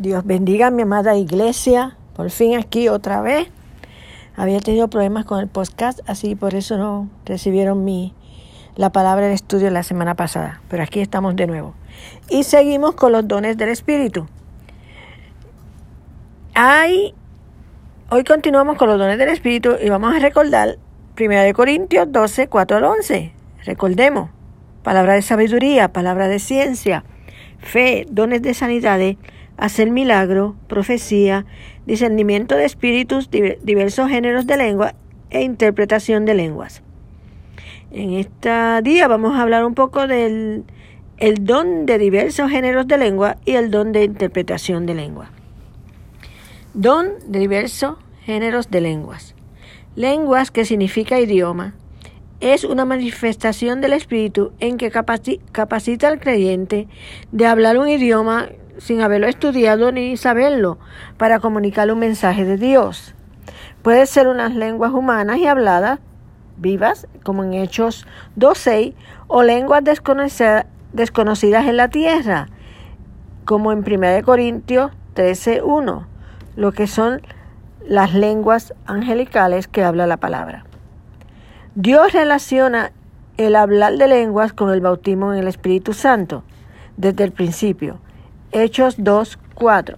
Dios bendiga a mi amada iglesia. Por fin aquí otra vez. Había tenido problemas con el podcast, así por eso no recibieron mi la palabra de estudio la semana pasada. Pero aquí estamos de nuevo. Y seguimos con los dones del Espíritu. Hay, hoy continuamos con los dones del Espíritu y vamos a recordar 1 Corintios 12, 4 al 11. Recordemos, palabra de sabiduría, palabra de ciencia, fe, dones de sanidades hacer milagro, profecía, discernimiento de espíritus, diversos géneros de lengua e interpretación de lenguas. En este día vamos a hablar un poco del el don de diversos géneros de lengua y el don de interpretación de lengua. Don de diversos géneros de lenguas. Lenguas que significa idioma. Es una manifestación del espíritu en que capacita al creyente de hablar un idioma sin haberlo estudiado ni saberlo, para comunicar un mensaje de Dios. Puede ser unas lenguas humanas y habladas, vivas, como en Hechos 2.6, o lenguas desconocidas en la tierra, como en 1 Corintios 13.1, lo que son las lenguas angelicales que habla la palabra. Dios relaciona el hablar de lenguas con el bautismo en el Espíritu Santo desde el principio. Hechos 2, 4.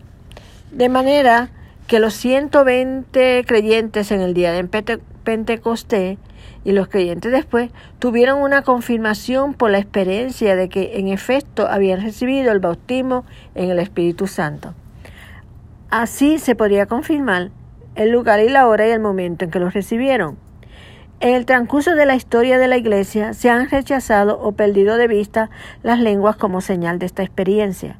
De manera que los 120 creyentes en el día de Pentecostés y los creyentes después tuvieron una confirmación por la experiencia de que en efecto habían recibido el bautismo en el Espíritu Santo. Así se podía confirmar el lugar y la hora y el momento en que los recibieron. En el transcurso de la historia de la Iglesia se han rechazado o perdido de vista las lenguas como señal de esta experiencia.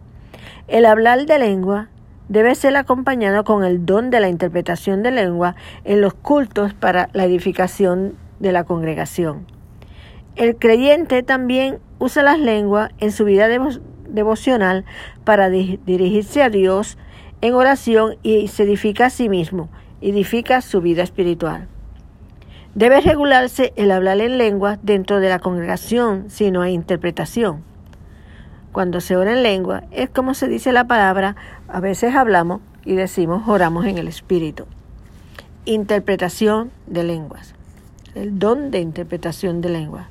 El hablar de lengua debe ser acompañado con el don de la interpretación de lengua en los cultos para la edificación de la congregación. El creyente también usa las lenguas en su vida devocional para dirigirse a Dios en oración y se edifica a sí mismo, edifica su vida espiritual. Debe regularse el hablar en lengua dentro de la congregación si no hay interpretación. Cuando se ora en lengua, es como se dice la palabra, a veces hablamos y decimos oramos en el Espíritu. Interpretación de lenguas. El don de interpretación de lenguas.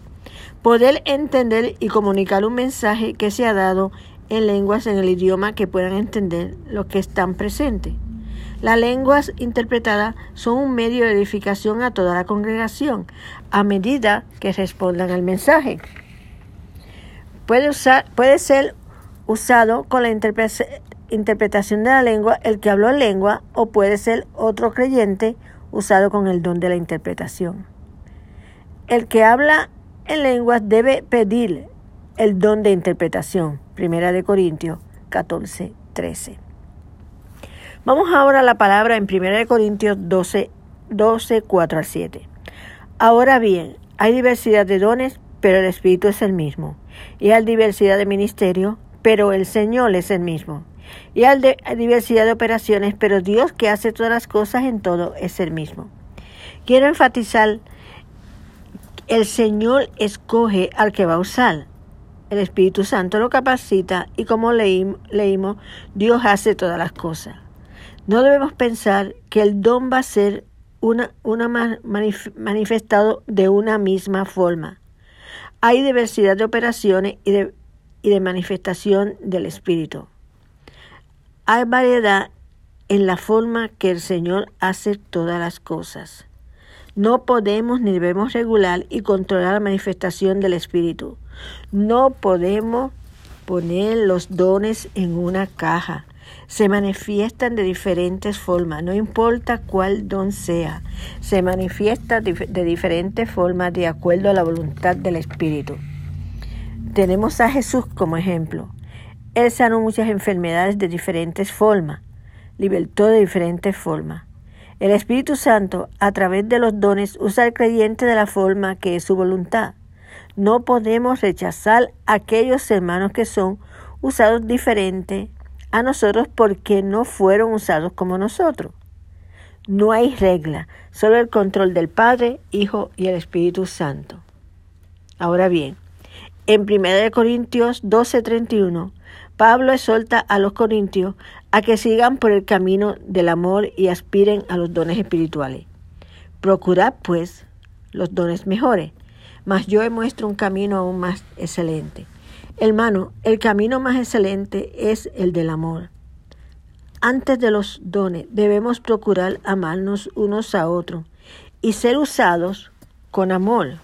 Poder entender y comunicar un mensaje que se ha dado en lenguas en el idioma que puedan entender los que están presentes. Las lenguas interpretadas son un medio de edificación a toda la congregación a medida que respondan al mensaje. Puede, usar, puede ser usado con la interpretación de la lengua el que habló en lengua o puede ser otro creyente usado con el don de la interpretación. El que habla en lengua debe pedir el don de interpretación. Primera de Corintios 14, 13. Vamos ahora a la palabra en Primera de Corintios 12, 12, 4 al 7. Ahora bien, hay diversidad de dones, pero el Espíritu es el mismo. Y hay diversidad de ministerio, pero el Señor es el mismo. Y hay, diversidad de operaciones, pero Dios que hace todas las cosas en todo es el mismo. Quiero enfatizar, el Señor escoge al que va a usar. El Espíritu Santo lo capacita y como leímos, Dios hace todas las cosas. No debemos pensar que el don va a ser una, una manifestado de una misma forma. Hay diversidad de operaciones y de, manifestación del Espíritu. Hay variedad en la forma que el Señor hace todas las cosas. No podemos ni debemos regular y controlar la manifestación del Espíritu. No podemos poner los dones en una caja se manifiestan de diferentes formas, no importa cuál don sea, se manifiesta de diferentes formas de acuerdo a la voluntad del Espíritu. Tenemos a Jesús como ejemplo. Él sanó muchas enfermedades de diferentes formas, libertó de diferentes formas. El Espíritu Santo, a través de los dones, usa al creyente de la forma que es su voluntad. No podemos rechazar a aquellos hermanos que son usados diferente a nosotros porque no fueron usados como nosotros. No hay regla, solo el control del Padre, Hijo y el Espíritu Santo. Ahora bien, en 1 Corintios 12:31, Pablo exhorta a los corintios a que sigan por el camino del amor y aspiren a los dones espirituales. Procurad, pues, los dones mejores, mas yo muestro un camino aún más excelente. Hermano, el camino más excelente es el del amor. Antes de los dones debemos procurar amarnos unos a otros y ser usados con amor.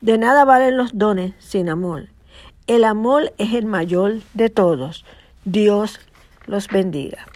De nada valen los dones sin amor. El amor es el mayor de todos. Dios los bendiga.